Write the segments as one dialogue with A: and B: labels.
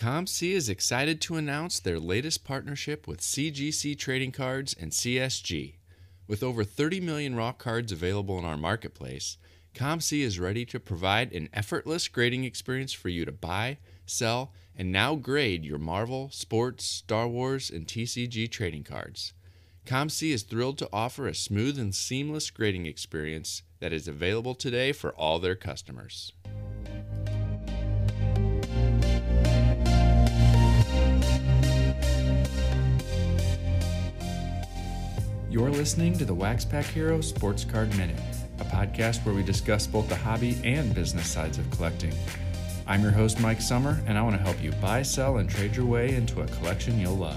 A: COMC is excited to announce their latest partnership with CGC Trading Cards and CSG. With over 30 million raw cards available in our marketplace, COMC is ready to provide an effortless grading experience for you to buy, sell, and now grade your Marvel, Sports, Star Wars, and TCG trading cards. COMC is thrilled to offer a smooth and seamless grading experience that is available today for all their customers. You're listening to the Wax Pack Hero Sports Card Minute, a podcast where we discuss both the hobby and business sides of collecting. I'm your host, Mike Summer, and I want to help you buy, sell, and trade your way into a collection you'll love.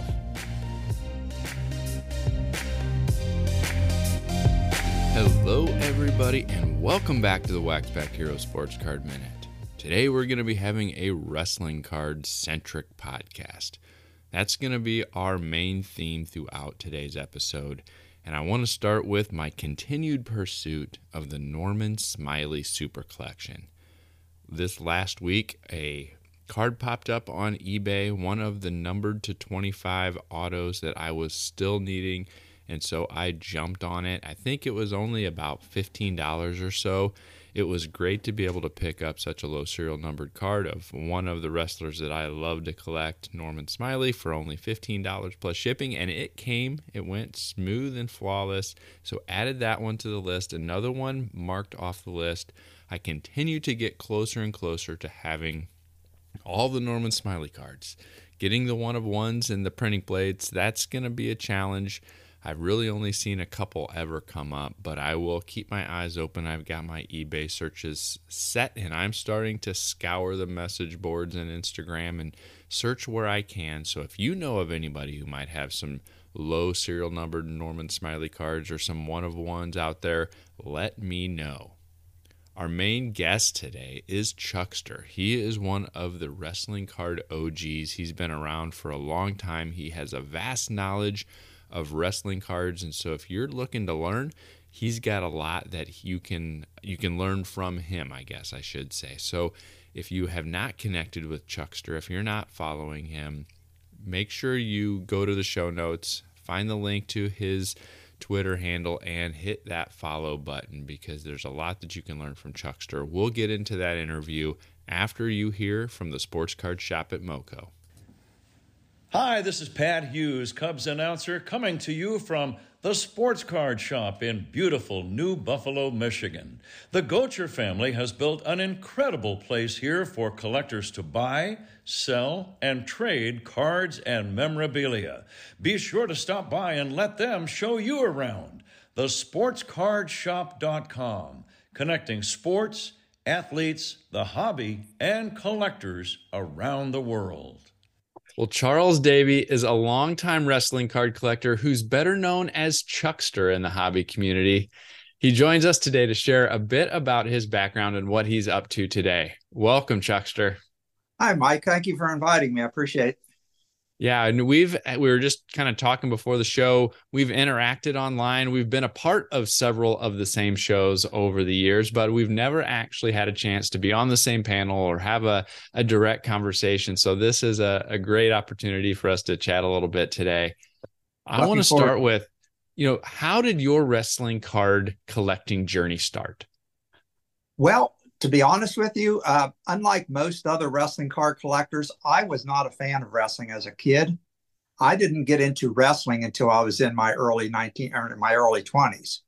A: Hello, everybody, and welcome back to the Wax Pack Hero Sports Card Minute. Today, we're going to be having a wrestling card centric podcast. That's going to be our main theme throughout today's episode. And I want to start with my continued pursuit of the Norman Smiley Super Collection. This last week, a card popped up on eBay, one of the numbered to 25 autos that I was still needing. And so I jumped on it. I think it was only about $15 or so it was great to be able to pick up such a low serial numbered card of one of the wrestlers that I love to collect, Norman Smiley, for only $15 plus shipping. And it came, it went smooth and flawless. So added that one to the list. Another one marked off the list. I continue to get closer and closer to having all the Norman Smiley cards. Getting the one of ones and the printing plates, that's going to be a challenge. I've really only seen a couple ever come up, but I will keep my eyes open. I've got my eBay searches set and I'm starting to scour the message boards and Instagram and search where I can. So if you know of anybody who might have some low serial numbered Norman Smiley cards or some one of ones out there, let me know. Our main guest today is Chuckster. He is one of the wrestling card OGs. He's been around for a long time. He has a vast knowledge of wrestling cards. And so if you're looking to learn he's got a lot that you can you can learn from him i guess i should say. So if you have not connected with chuckster if you're not following him make sure you go to the show notes find the link to his twitter handle and hit that follow button because there's a lot that you can learn from chuckster we'll get into that interview after you hear from the sports card shop at moco
B: Hi, this is Pat Hughes, Cubs announcer, coming to you from the Sports Card Shop in beautiful New Buffalo, Michigan. The Gocher family has built an incredible place here for collectors to buy, sell, and trade cards and memorabilia. Be sure to stop by and let them show you around. TheSportsCardShop.com, connecting sports, athletes, the hobby, and collectors around the world.
A: Well, Charles Davy is a longtime wrestling card collector who's better known as Chuckster in the hobby community. He joins us today to share a bit about his background and what he's up to today. Welcome, Chuckster.
C: Hi, Mike. Thank you for inviting me. I appreciate it.
A: Yeah, and we've eh, we were just kind of talking before the show. We've interacted online. We've been a part of several of the same shows over the years, but we've never actually had a chance to be on the same panel or have a, a direct conversation. So this is a, a great opportunity for us to chat a little bit today. I want to start with, you know, how did your wrestling card collecting journey start?
C: Well, to be honest with you, uh, unlike most other wrestling card collectors, I was not a fan of wrestling as a kid. I didn't get into wrestling until I was in my early 19 or in my early 20s.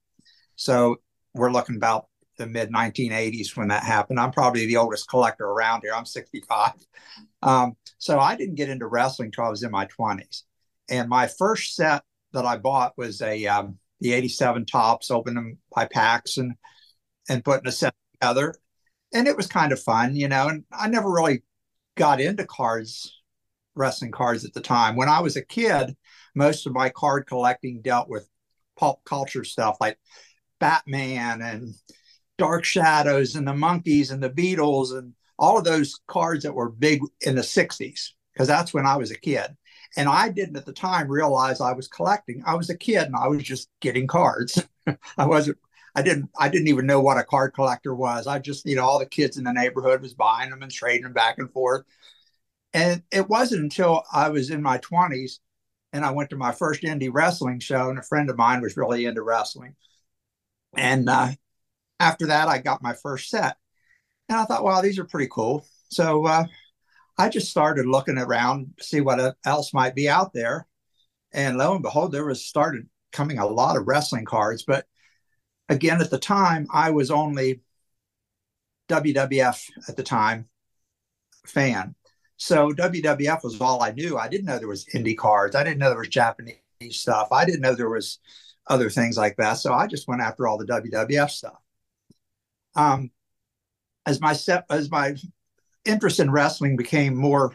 C: So we're looking about the mid 1980s when that happened. I'm probably the oldest collector around here. I'm 65. Um, so I didn't get into wrestling until I was in my 20s. And my first set that I bought was a um, the 87 Topps, opening them by packs and and putting a set together and it was kind of fun, you know. And I never really got into cards, wrestling cards at the time. When I was a kid, most of my card collecting dealt with pop culture stuff like Batman and Dark Shadows and the Monkees and the Beatles and all of those cards that were big in the 60s, because that's when I was a kid. And I didn't at the time realize I was collecting. I was a kid and I was just getting cards. I wasn't I didn't I didn't even know what a card collector was. I just, you know, all the kids in the neighborhood was buying them and trading them back and forth. And it wasn't until I was in my 20s and I went to my first indie wrestling show, and a friend of mine was really into wrestling. And uh, after that, I got my first set. And I thought, wow, these are pretty cool. So uh, I just started looking around to see what else might be out there. And lo and behold, there was started coming a lot of wrestling cards. But again, at the time, I was only WWF at the time fan. So WWF was all I knew. I didn't know there was indie cards. I didn't know there was Japanese stuff. I didn't know there was other things like that. So I just went after all the WWF stuff. Um, as my set, as my interest in wrestling became more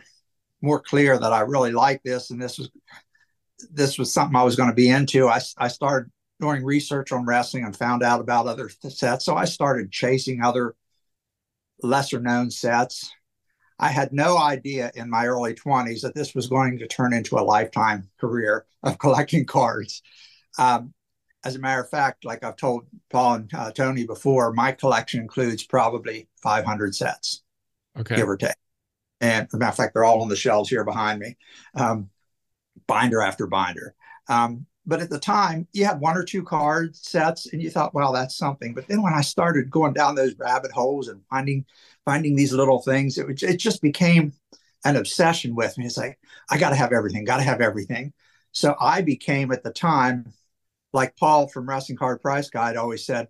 C: more clear that I really liked this and this was this was something I was going to be into. I, I started doing research on wrestling and found out about other sets. So I started chasing other lesser known sets. I had no idea in my early 20s that this was going to turn into a lifetime career of collecting cards. Um, as a matter of fact, like I've told Paul and uh, Tony before, my collection includes probably 500 sets, okay. give or take. And as a matter of fact, they're all on the shelves here behind me, um, binder after binder. Um, but at the time, you had one or two card sets, and you thought, "Wow, that's something." But then when I started going down those rabbit holes and finding finding these little things, it, it just became an obsession with me. It's like I got to have everything, got to have everything. So I became at the time, like Paul from Wrestling Card Price Guide always said,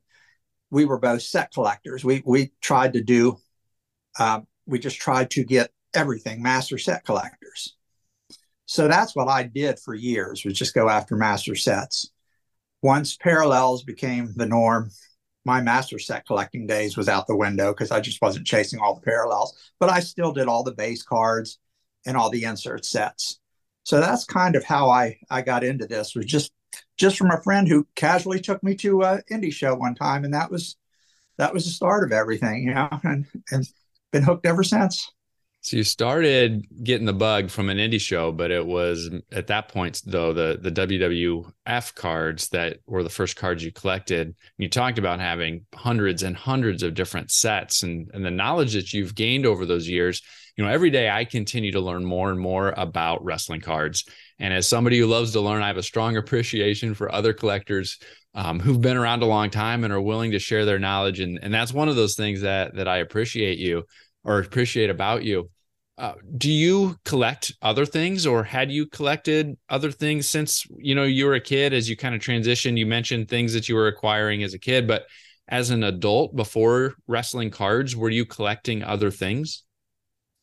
C: we were both set collectors. We we tried to do, um, we just tried to get everything master set collectors. So that's what I did for years was just go after master sets. Once parallels became the norm, my master set collecting days was out the window because I just wasn't chasing all the parallels, but I still did all the base cards and all the insert sets. So that's kind of how I I got into this was just just from a friend who casually took me to a indie show one time, and that was that was the start of everything, you know, and and been hooked ever since.
A: So you started getting the bug from an indie show, but it was at that point though the the WWF cards that were the first cards you collected. You talked about having hundreds and hundreds of different sets and and the knowledge that you've gained over those years. You know, every day I continue to learn more and more about wrestling cards. And as somebody who loves to learn, I have a strong appreciation for other collectors um, who've been around a long time and are willing to share their knowledge. And and that's one of those things that that I appreciate you or appreciate about you. Uh, do you collect other things or had you collected other things since you know you were a kid? As you kind of transitioned you mentioned things that you were acquiring as a kid but as an adult before wrestling cards were you collecting other things?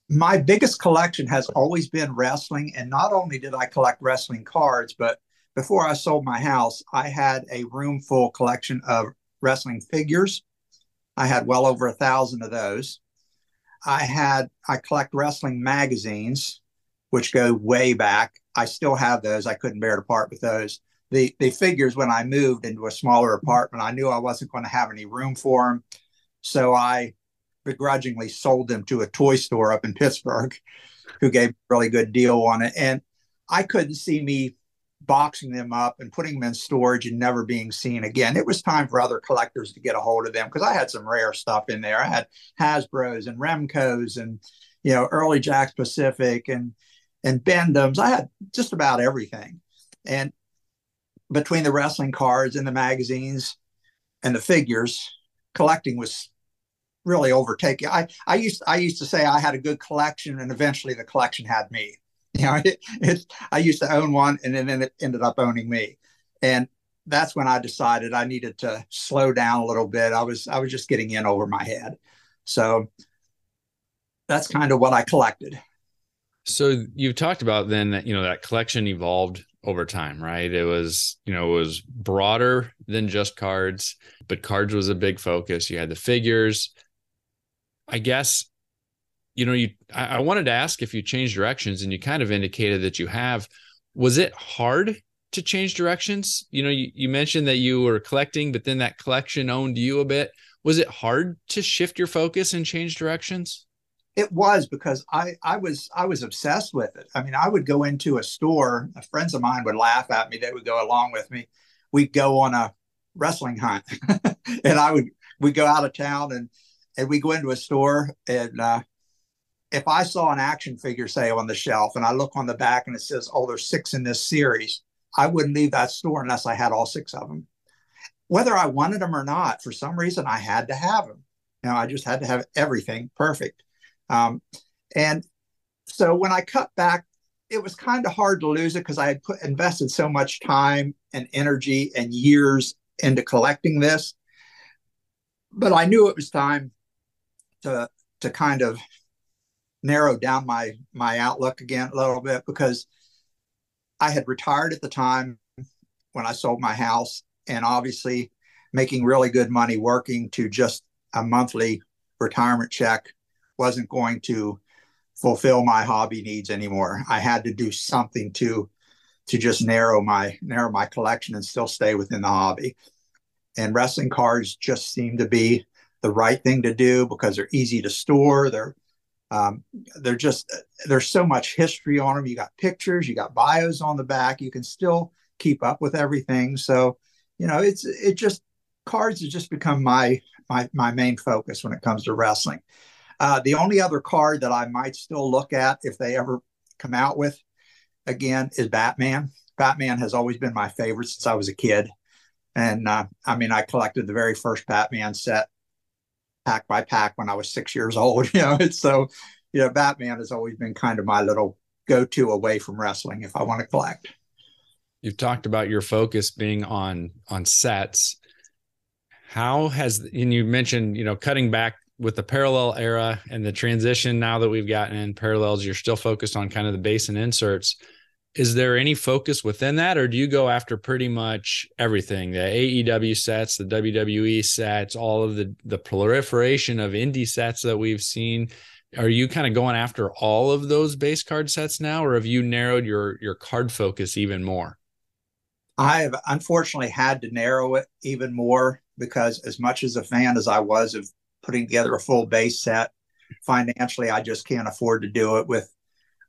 C: My biggest collection has always been wrestling and not only did i collect wrestling cards but before i sold my house i had a room full collection of wrestling figures. I had well over a thousand of those I had I collect wrestling magazines, which go way back. I still have those. I couldn't bear to part with those. The the figures when I moved into a smaller apartment, I knew I wasn't going to have any room for them, so I begrudgingly sold them to a toy store up in Pittsburgh, who gave a really good deal on it. And I couldn't see me boxing them up and putting them in storage and never being seen again. It was time for other collectors to get a hold of them because I had some rare stuff in there. I had Hasbro's and Remco's and you know early Jakks Pacific and and Bend-Ems. I had just about everything. And between the wrestling cards and the magazines and the figures, collecting was really overtaking. I I used I used to say I had a good collection, and eventually the collection had me. You know, it, it, I used to own one, and then it ended up owning me, and that's when I decided I needed to slow down a little bit. I was I was just getting in over my head, so that's kind of what I collected.
A: So you've talked about then that you know that collection evolved over time, right? It was you know it was broader than just cards, but cards was a big focus. You had the figures. I guess you know, you I, I wanted to ask if you changed directions, and you kind of indicated that you have. Was it hard to change directions? You know, you, you mentioned that you were collecting, but then that collection owned you a bit. Was it hard to shift your focus and change directions?
C: It was because I I was I was obsessed with it. I mean, I would go into a store. Friends of mine would laugh at me. They would go along with me. We'd go on a wrestling hunt, and I would we'd go out of town and and we go into a store and uh, if I saw an action figure, say, on the shelf, and I look on the back and it says, oh, there's six in this series, I wouldn't leave that store unless I had all six of them. Whether I wanted them or not, for some reason, I had to have them. You know, I just had to have everything perfect. Um, and so when I cut back, it was kind of hard to lose it because I had put invested so much time and energy and years into collecting this. But I knew it was time to to kind of narrow down my my outlook again a little bit because I had retired at the time when I sold my house and obviously making really good money working to just a monthly retirement check wasn't going to fulfill my hobby needs anymore. I had to do something to to just narrow my narrow my collection and still stay within the hobby. And wrestling cards just seem to be the right thing to do because they're easy to store. They're um, they're just there's so much history on them. You got pictures, you got bios on the back. You can still keep up with everything. So, you know, it's it just cards have just become my my my main focus when it comes to wrestling. Uh, the only other card that I might still look at if they ever come out with again is Batman. Batman has always been my favorite since I was a kid. And uh, I mean, I collected the very first Batman set pack by pack when I was six years old. You know, it's so, you know, Batman has always been kind of my little go to away from wrestling if I want to collect.
A: You've talked about your focus being on on sets. How has and you mentioned, you know, cutting back with the parallel era and the transition now that we've gotten in parallels, you're still focused on kind of the base and inserts. Is there any focus within that, or do you go after pretty much everything? The AEW sets, the WWE sets, all of the the proliferation of indie sets that we've seen. Are you kind of going after all of those base card sets now, or have you narrowed your your card focus even more?
C: I have unfortunately had to narrow it even more because as much as a fan as I was of putting together a full base set. Financially, I just can't afford to do it with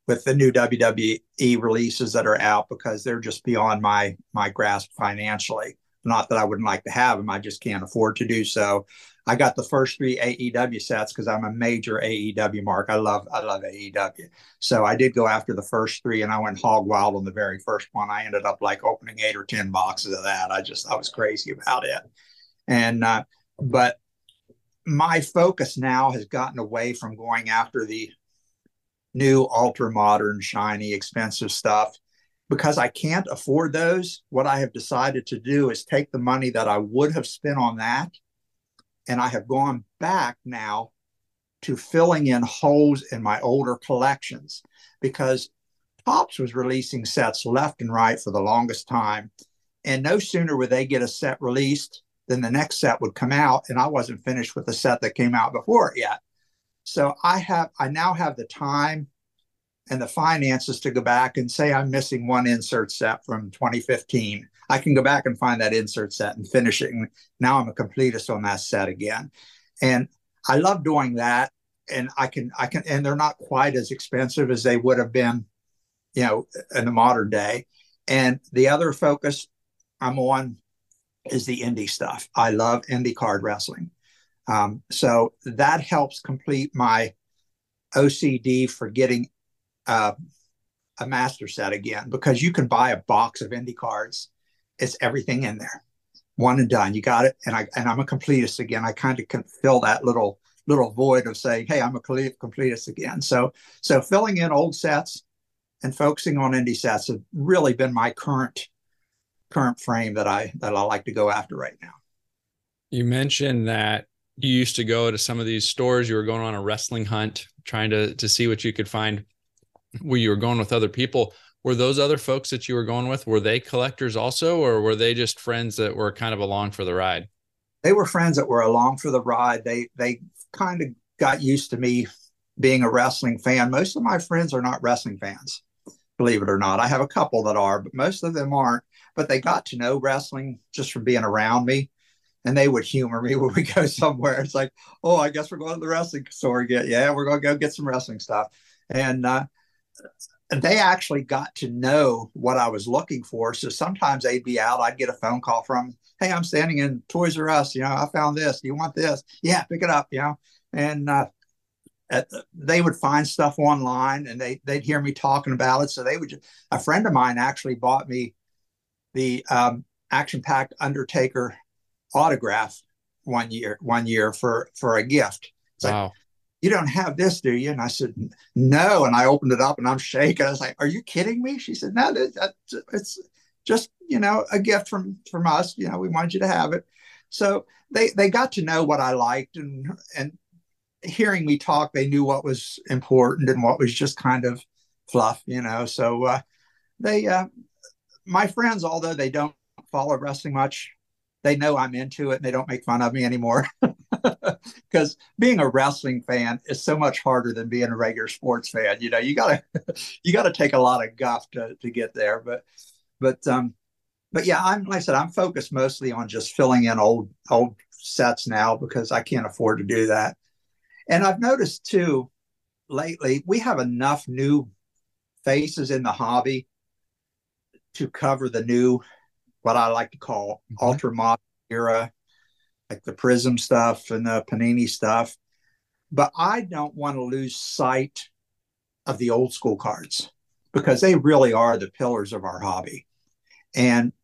C: with the new WWE releases that are out because they're just beyond my my grasp financially. Not that I wouldn't like to have them, I just can't afford to do so. I got the first three AEW sets because I'm a major AEW mark. I love I love AEW. So I did go after the first three and I went hog wild on the very first one. I ended up like opening eight or ten boxes of that. I just I was crazy about it. And uh, but my focus now has gotten away from going after the new ultra modern shiny expensive stuff because I can't afford those what I have decided to do is take the money that I would have spent on that and I have gone back now to filling in holes in my older collections because Topps was releasing sets left and right for the longest time and no sooner would they get a set released than the next set would come out and I wasn't finished with the set that came out before it yet. So I have I now have the time and the finances to go back and say I'm missing one insert set from 2015. I can go back and find that insert set and finish it. And now I'm a completist on that set again. And I love doing that. And I can I can and they're not quite as expensive as they would have been, you know, in the modern day. And the other focus I'm on is the indie stuff. I love indie card wrestling. Um, so that helps complete my OCD for getting uh, a master set again because you can buy a box of indie cards. It's everything in there, one and done. You got it, and I and I'm a completist again. I kind of can fill that little little void of saying, "Hey, I'm a completist again." So so filling in old sets and focusing on indie sets have really been my current current frame that I that I like to go after right now.
A: You mentioned that you used to go to some of these stores. You were going on a wrestling hunt, trying to to see what you could find. Where you were going with other people. Were those other folks that you were going with? Were they collectors also, or were they just friends that were kind of along for the ride?
C: They were friends that were along for the ride. They they kind of got used to me being a wrestling fan. Most of my friends are not wrestling fans, believe it or not. I have a couple that are, but most of them aren't but they got to know wrestling just from being around me. And they would humor me when we go somewhere. It's like, oh, I guess we're going to the wrestling store. Yeah, we're going to go get some wrestling stuff. And uh, they actually got to know what I was looking for. So sometimes they'd be out. I'd get a phone call from, hey, I'm standing in Toys R Us. You know, I found this. Do you want this? Yeah, pick it up. You know, and uh, the, they would find stuff online and they they'd hear me talking about it. So they would. Just, a friend of mine actually bought me the um, action packed Undertaker autograph one year one year for for a gift. It's wow. Like, you don't have this, do you? And I said, no. And I opened it up and I'm shaking. I was like, are you kidding me? She said, no, that, it's just, you know, a gift from, from us. You know, we want you to have it. So they, they got to know what I liked and, and hearing me talk, they knew what was important and what was just kind of fluff, you know? So, uh, they, uh, my friends, although they don't follow wrestling much, they know I'm into it and they don't make fun of me anymore. Because being a wrestling fan is so much harder than being a regular sports fan. You know, you gotta you gotta take a lot of guff to, to get there. But but um but yeah, I'm like I said, I'm focused mostly on just filling in old old sets now because I can't afford to do that. And I've noticed too lately we have enough new faces in the hobby to cover the new what I like to call mm-hmm. ultra modern era, like the Prizm stuff and the Panini stuff. But I don't want to lose sight of the old school cards because they really are the pillars of our hobby. And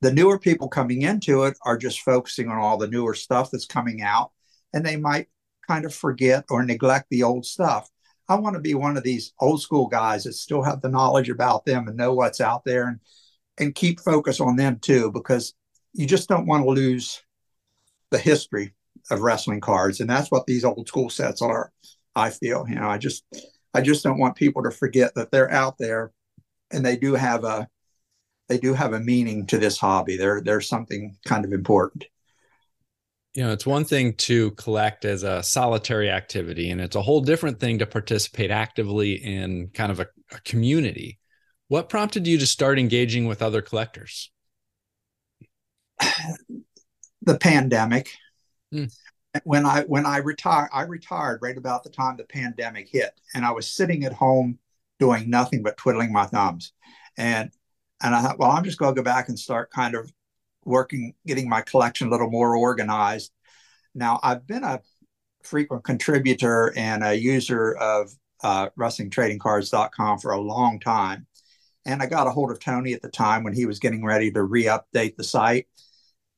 C: the newer people coming into it are just focusing on all the newer stuff that's coming out, and they might kind of forget or neglect the old stuff. I want to be one of these old school guys that still have the knowledge about them and know what's out there and and keep focus on them too, because you just don't want to lose the history of wrestling cards. And that's what these old school sets are, I feel. You know, I just I just don't want people to forget that they're out there and they do have a they do have a meaning to this hobby. They're they're something kind of important.
A: You know, it's one thing to collect as a solitary activity, and it's a whole different thing to participate actively in kind of a, a community. What prompted you to start engaging with other collectors?
C: The pandemic. Hmm. When I when I retired, I retired right about the time the pandemic hit, and I was sitting at home doing nothing but twiddling my thumbs, and and I thought, well, I'm just going to go back and start kind of working, getting my collection a little more organized. Now, I've been a frequent contributor and a user of uh, WrestlingTradingCards.com for a long time. And I got a hold of Tony at the time when he was getting ready to re update the site.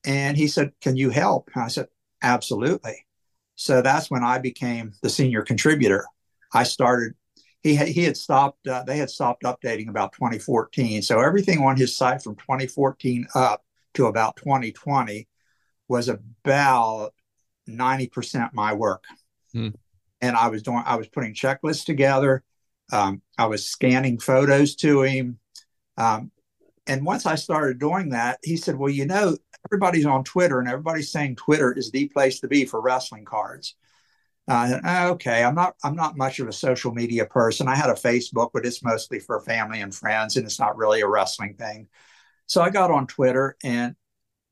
C: And he said, Can you help? And I said, Absolutely. So that's when I became the senior contributor. I started, he had, he had stopped, uh, they had stopped updating about 2014. So everything on his site from 2014 up to about 2020 was about 90% my work. Hmm. And I was doing, I was putting checklists together. Um, I was scanning photos to him. Um, and once I started doing that, he said, Well, you know, everybody's on Twitter and everybody's saying Twitter is the place to be for wrestling cards. Uh, okay, I'm not I'm not much of a social media person. I had a Facebook, but it's mostly for family and friends, and it's not really a wrestling thing. So I got on Twitter, and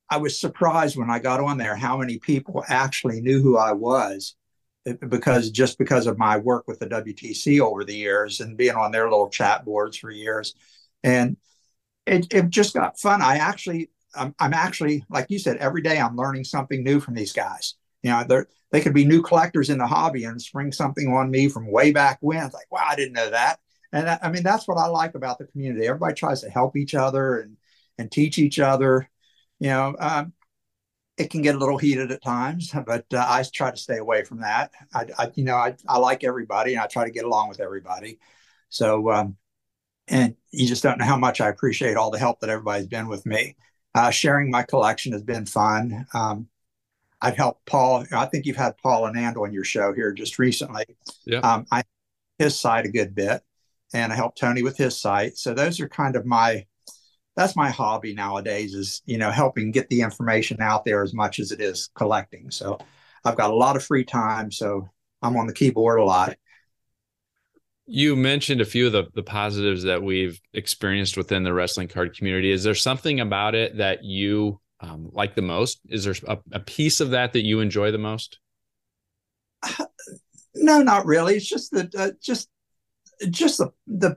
C: I was surprised when I got on there how many people actually knew who I was because just because of my work with the WTC over the years and being on their little chat boards for years. And it, it just got fun. I actually, I'm, I'm actually, like you said, every day I'm learning something new from these guys. You know, they they could be new collectors in the hobby and spring something on me from way back when. It's like, wow, I didn't know that. And I, I mean, that's what I like about the community. Everybody tries to help each other and and teach each other. You know, um, it can get a little heated at times, but uh, I try to stay away from that. I, I you know, I, I like everybody and I try to get along with everybody. So, um, and you just don't know how much I appreciate all the help that everybody's been with me. Uh, sharing my collection has been fun. Um, I've helped Paul. I think you've had Paul Anand on your show here just recently. Yeah. Um, I his site a good bit, and I helped Tony with his site. So those are kind of my that's my hobby nowadays is you know helping get the information out there as much as it is collecting. So i've got a lot of free time so i'm on the keyboard a lot.
A: You mentioned a few of the, the positives that we've experienced within the wrestling card community. Is there something about it that you um, like the most? Is there a, a piece of that that you enjoy the most?
C: No not really. It's just that uh, just just the the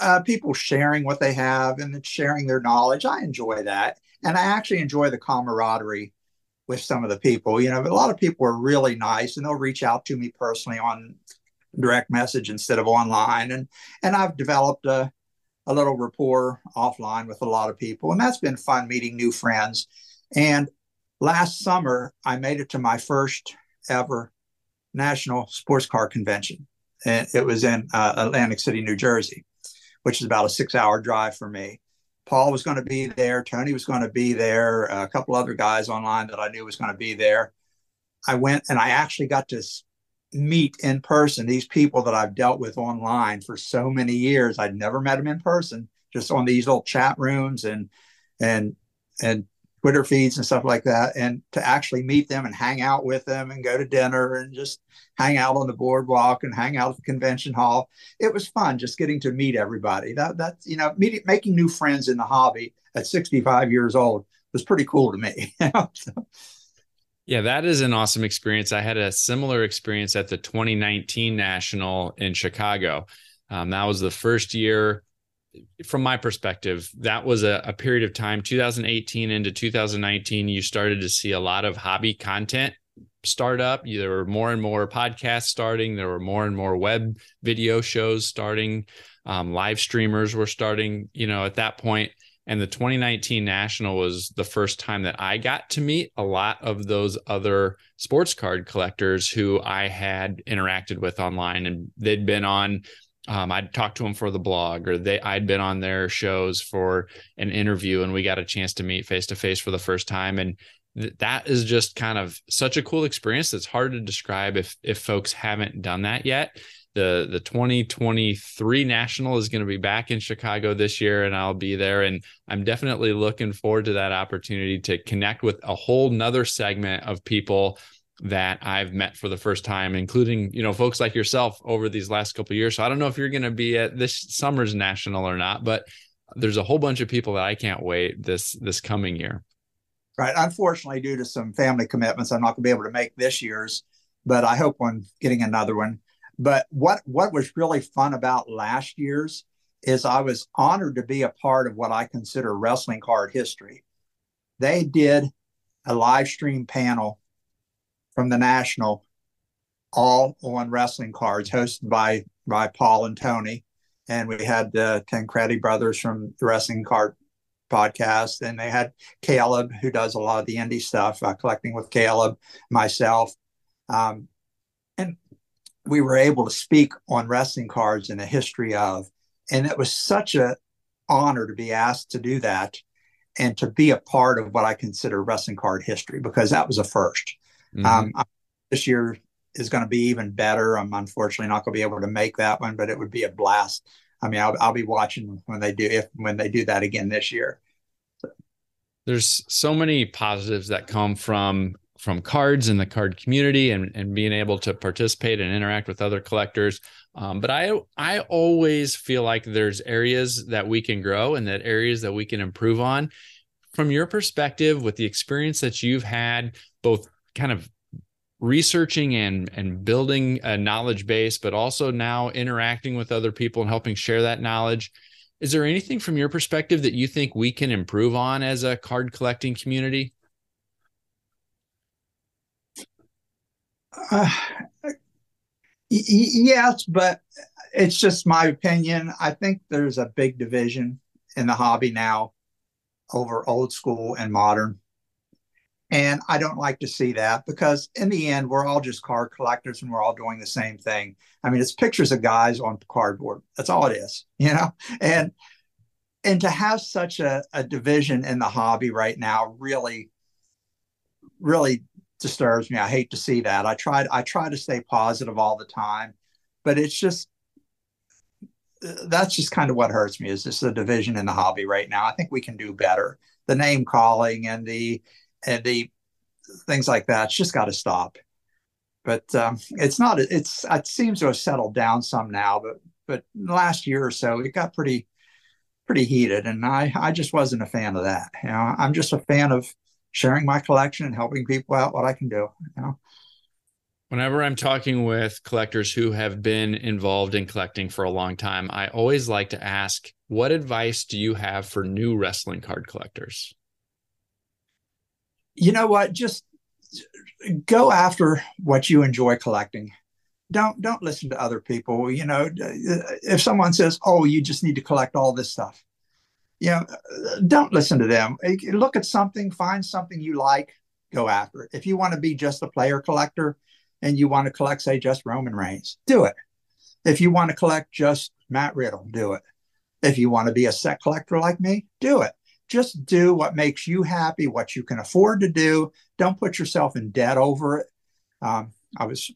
C: uh, people sharing what they have and sharing their knowledge. I enjoy that, and I actually enjoy the camaraderie with some of the people. You know, a lot of people are really nice and they'll reach out to me personally on direct message instead of online. And and I've developed a, a little rapport offline with a lot of people. And that's been fun meeting new friends. And last summer, I made it to my first ever National Sports Car Convention. And it was in uh, Atlantic City, New Jersey, which is about a six hour drive for me. Paul was going to be there. Tony was going to be there. A couple other guys online that I knew was going to be there. I went and I actually got to meet in person these people that I've dealt with online for so many years. I'd never met them in person, just on these little chat rooms and and and Twitter feeds and stuff like that. And to actually meet them and hang out with them and go to dinner and just hang out on the boardwalk and hang out at the convention hall. It was fun just getting to meet everybody. That that's you know, meet, making new friends in the hobby at 65 years old was pretty cool to me. so,
A: yeah, that is an awesome experience. I had a similar experience at the 2019 National in Chicago. Um, that was the first year, from my perspective, that was a, a period of time, 2018 into 2019. You started to see a lot of hobby content start up. There were more and more podcasts starting. There were more and more web video shows starting. Um, live streamers were starting, you know, at that point. And the 2019 National was the first time that I got to meet a lot of those other sports card collectors who I had interacted with online. And they'd been on, um, I'd talked to them for the blog, or they I'd been on their shows for an interview, and we got a chance to meet face to face for the first time. And th- that is just kind of such a cool experience that's hard to describe if if folks haven't done that yet the the 2023 national is going to be back in chicago this year and i'll be there and i'm definitely looking forward to that opportunity to connect with a whole nother segment of people that i've met for the first time including you know folks like yourself over these last couple years. So i don't know if you're going to be at this summer's national or not but there's a whole bunch of people that i can't wait this this coming year.
C: Right. Unfortunately due to some family commitments i'm not going to be able to make this year's but i hope on getting another one. But what what was really fun about last year's is I was honored to be a part of what I consider wrestling card history. They did a live stream panel from the national, all on wrestling cards, hosted by by Paul and Tony, and we had the Tancredi brothers from the Wrestling Card podcast, and they had Caleb who does a lot of the indie stuff, uh, collecting with Caleb, myself. Um, and we were able to speak on wrestling cards and the history of. And it was such a honor to be asked to do that and to be a part of what I consider wrestling card history because that was a 1st mm-hmm. um, this year is going to be even better. I'm unfortunately not going to be able to make that one, but it would be a blast. I mean, I'll, I'll be watching when they do if when they do that again this year.
A: So. There's so many positives that come from from cards in the card community and, and being able to participate and interact with other collectors. Um, but I I always feel like there's areas that we can grow and that areas that we can improve on. From your perspective, with the experience that you've had, both kind of researching and and building a knowledge base, but also now interacting with other people and helping share that knowledge. Is there anything from your perspective that you think we can improve on as a card collecting community?
C: Uh, yes, but it's just my opinion. I think there's a big division in the hobby now over old school and modern. And I don't like to see that because in the end, we're all just card collectors and we're all doing the same thing. I mean, it's pictures of guys on cardboard. That's all it is, you know? And and to have such a, a division in the hobby right now really, really disturbs me. I hate to see that. I try I try to stay positive all the time, but it's just that's just kind of what hurts me is just the division in the hobby right now. I think we can do better. The name calling and the and the things like that. It's just got to stop. But um, it's not. It's it seems to have settled down some now. But but last year or so, it got pretty pretty heated, and I I just wasn't a fan of that. You know, I'm just a fan of sharing my collection and helping people out what I can do. You know.
A: Whenever I'm talking with collectors who have been involved in collecting for a long time, I always like to ask, what advice do you have for new wrestling card collectors?
C: You know what? Just go after what you enjoy collecting. Don't don't listen to other people. You know, uh, if someone says, "Oh, you just need to collect all this stuff," you know, uh, don't listen to them. Look at something, find something you like, go after it. If you want to be just a player collector and you want to collect, say, just Roman Reigns, do it. If you want to collect just Matt Riddle, do it. If you want to be a set collector like me, do it. Just do what makes you happy, what you can afford to do. Don't put yourself in debt over it. Um, I was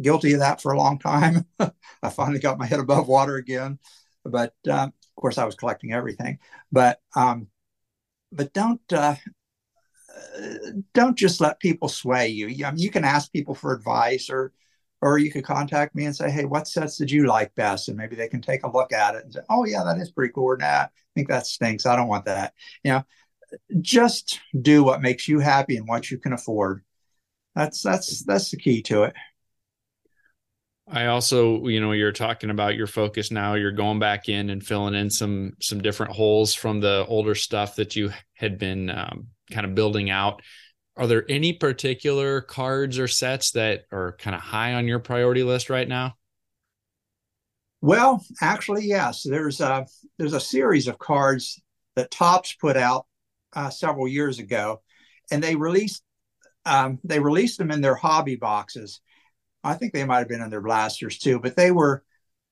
C: guilty of that for a long time. I finally got my head above water again. But um, of course, I was collecting everything. But um, but don't uh, don't just let people sway you. I mean, you can ask people for advice, or or you could contact me and say, "Hey, what sets did you like best?" And maybe they can take a look at it and say, "Oh, yeah, that is pretty cool." Or, nah, I think that stinks. I don't want that. You know, just do what makes you happy and what you can afford. That's that's that's the key to it.
A: I also, you know, you're talking about your focus now. You're going back in and filling in some some different holes from the older stuff that you had been um, kind of building out. Are there any particular cards or sets that are kind of high on your priority list right now?
C: Well, actually, yes. There's a there's a series of cards that Topps put out uh, several years ago, and they released um, they released them in their hobby boxes. I think they might have been in their blasters too, but they were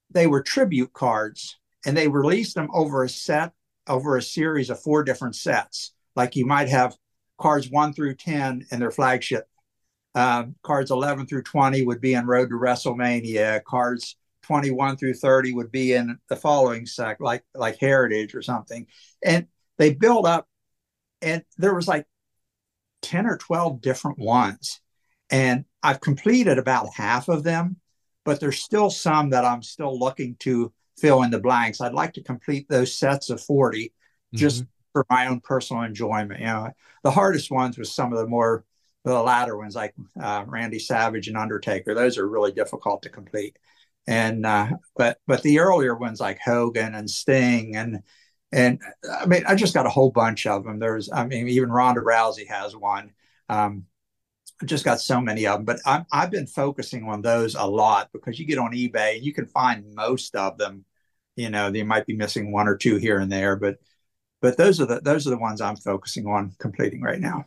C: they were tribute cards, and they released them over a set over a series of four different sets. Like you might have cards one through 10 in their flagship. Um, cards 11 through 20 would be in Road to WrestleMania. Cards 21 through 30 would be in the following sec, like like Heritage or something. And they build up, and there was like 10 or 12 different ones. And I've completed about half of them, but there's still some that I'm still looking to fill in the blanks. I'd like to complete those sets of 40 mm-hmm. For my own personal enjoyment. You know, the hardest ones was some of the more the latter ones like uh, Randy Savage and Undertaker. Those are really difficult to complete. And uh, but but the earlier ones like Hogan and Sting and and I mean I just got a whole bunch of them. There's I mean even Ronda Rousey has one. Um, I just got so many of them, but i have been focusing on those a lot because you get on eBay and you can find most of them. You know, they might be missing one or two here and there, but but those are the those are the ones I'm focusing on completing right now.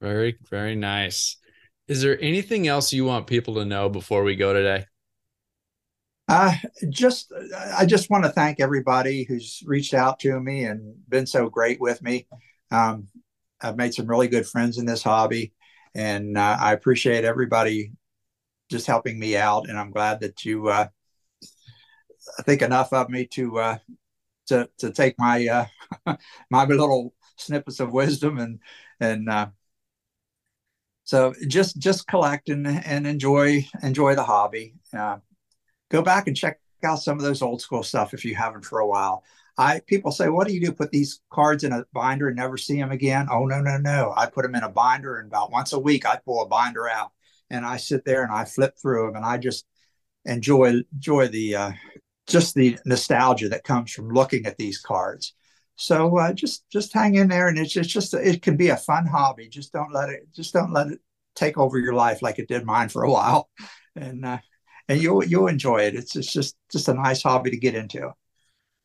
A: Very very nice. Is there anything else you want people to know before we go today?
C: Uh, just I just want to thank everybody who's reached out to me and been so great with me. Um, I've made some really good friends in this hobby, and uh, I appreciate everybody just helping me out. And I'm glad that you uh, think enough of me to uh, to to take my uh, my little snippets of wisdom and and uh, so just just collect and, and enjoy enjoy the hobby. Uh, go back and check out some of those old school stuff if you haven't for a while. I people say, "What do you do? Put these cards in a binder and never see them again?" Oh no, no, no! I put them in a binder, and about once a week, I pull a binder out and I sit there and I flip through them, and I just enjoy enjoy the uh, just the nostalgia that comes from looking at these cards. So uh, just just hang in there, and it's just, just it can be a fun hobby. Just don't let it just don't let it take over your life like it did mine for a while, and uh, and you'll you'll enjoy it. It's, it's just just a nice hobby to get into.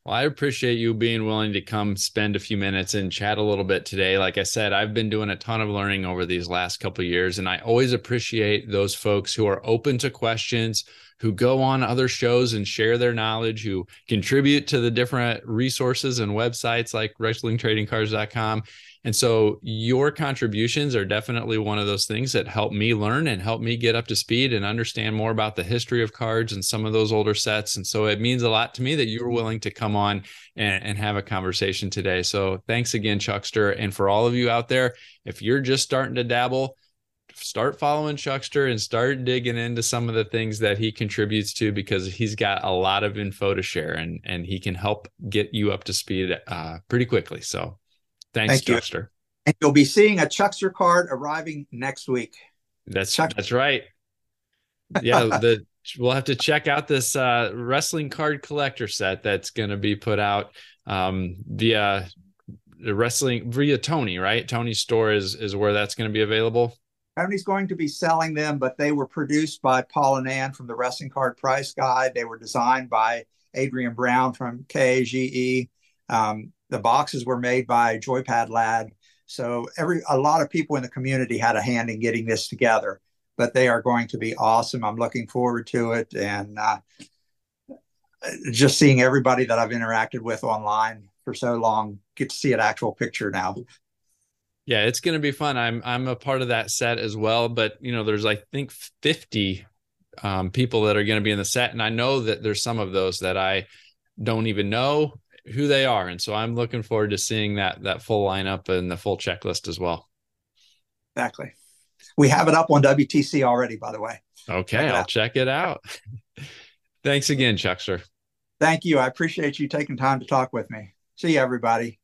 A: Well, I appreciate you being willing to come spend a few minutes and chat a little bit today. Like I said, I've been doing a ton of learning over these last couple years, and I always appreciate those folks who are open to questions, who go on other shows and share their knowledge, who contribute to the different resources and websites like WrestlingTradingCards.com. And so your contributions are definitely one of those things that help me learn and help me get up to speed and understand more about the history of cards and some of those older sets. And so it means a lot to me that you were willing to come on and, and have a conversation today. So thanks again, Chuckster. And for all of you out there, if you're just starting to dabble, start following Chuckster and start digging into some of the things that he contributes to because he's got a lot of info to share and and he can help get you up to speed uh, pretty quickly. So thanks, Thank Chuckster. You.
C: And you'll be seeing a Chuckster card arriving next week.
A: That's Chuck- that's right. Yeah, the we'll have to check out this uh, wrestling card collector set that's going to be put out um, via the wrestling via Tony, right? Tony's store is is where that's going to be available.
C: Tony's going to be selling them, but they were produced by Paul and Ann from the Wrestling Card Price Guide. They were designed by Adrian Brown from KAGE. Um, the boxes were made by Joypad Lad. So every a lot of people in the community had a hand in getting this together. But they are going to be awesome. I'm looking forward to it, and uh, just seeing everybody that I've interacted with online for so long get to see an actual picture now.
A: Yeah, it's going to be fun. I'm I'm a part of that set as well, but you know, there's I think 50 um, people that are going to be in the set, and I know that there's some of those that I don't even know who they are, and so I'm looking forward to seeing that that full lineup and the full checklist as well.
C: Exactly. We have it up on WTC already, by the way.
A: Okay, check I'll check it out. Thanks again, Chuckster.
C: Thank you. I appreciate you taking time to talk with me. See you, everybody.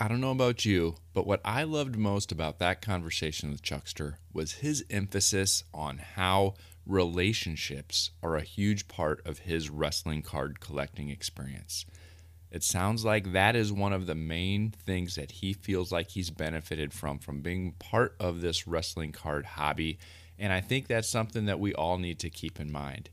A: I don't know about you, but what I loved most about that conversation with Chuckster was his emphasis on how relationships are a huge part of his wrestling card collecting experience. It sounds like that is one of the main things that he feels like he's benefited from from being part of this wrestling card hobby, and I think that's something that we all need to keep in mind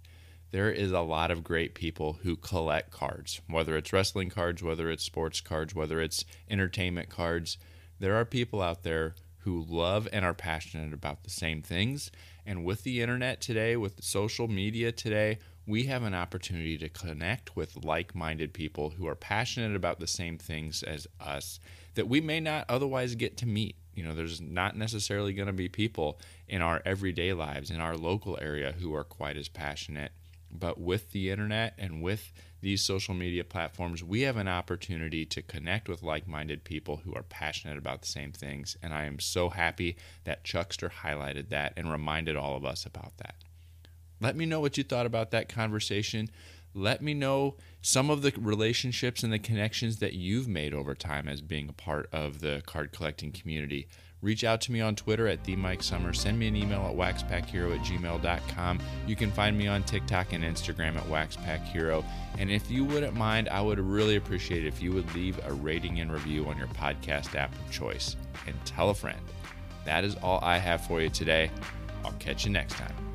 A: there is a lot of great people who collect cards, whether it's wrestling cards, whether it's sports cards, whether it's entertainment cards. There are people out there who love and are passionate about the same things. And with the internet today, with social media today, we have an opportunity to connect with like minded people who are passionate about the same things as us that we may not otherwise get to meet. You know, there's not necessarily going to be people in our everyday lives, in our local area, who are quite as passionate but with the internet and with these social media platforms, we have an opportunity to connect with like minded people who are passionate about the same things. And I am so happy that Chuckster highlighted that and reminded all of us about that. Let me know what you thought about that conversation. Let me know some of the relationships and the connections that you've made over time as being a part of the card collecting community. Reach out to me on Twitter at the Mike Summer. Send me an email at waxpackhero at gmail.com. You can find me on TikTok and Instagram at waxpackhero. And if you wouldn't mind, I would really appreciate it if you would leave a rating and review on your podcast app of choice. And tell a friend. That is all I have for you today. I'll catch you next time.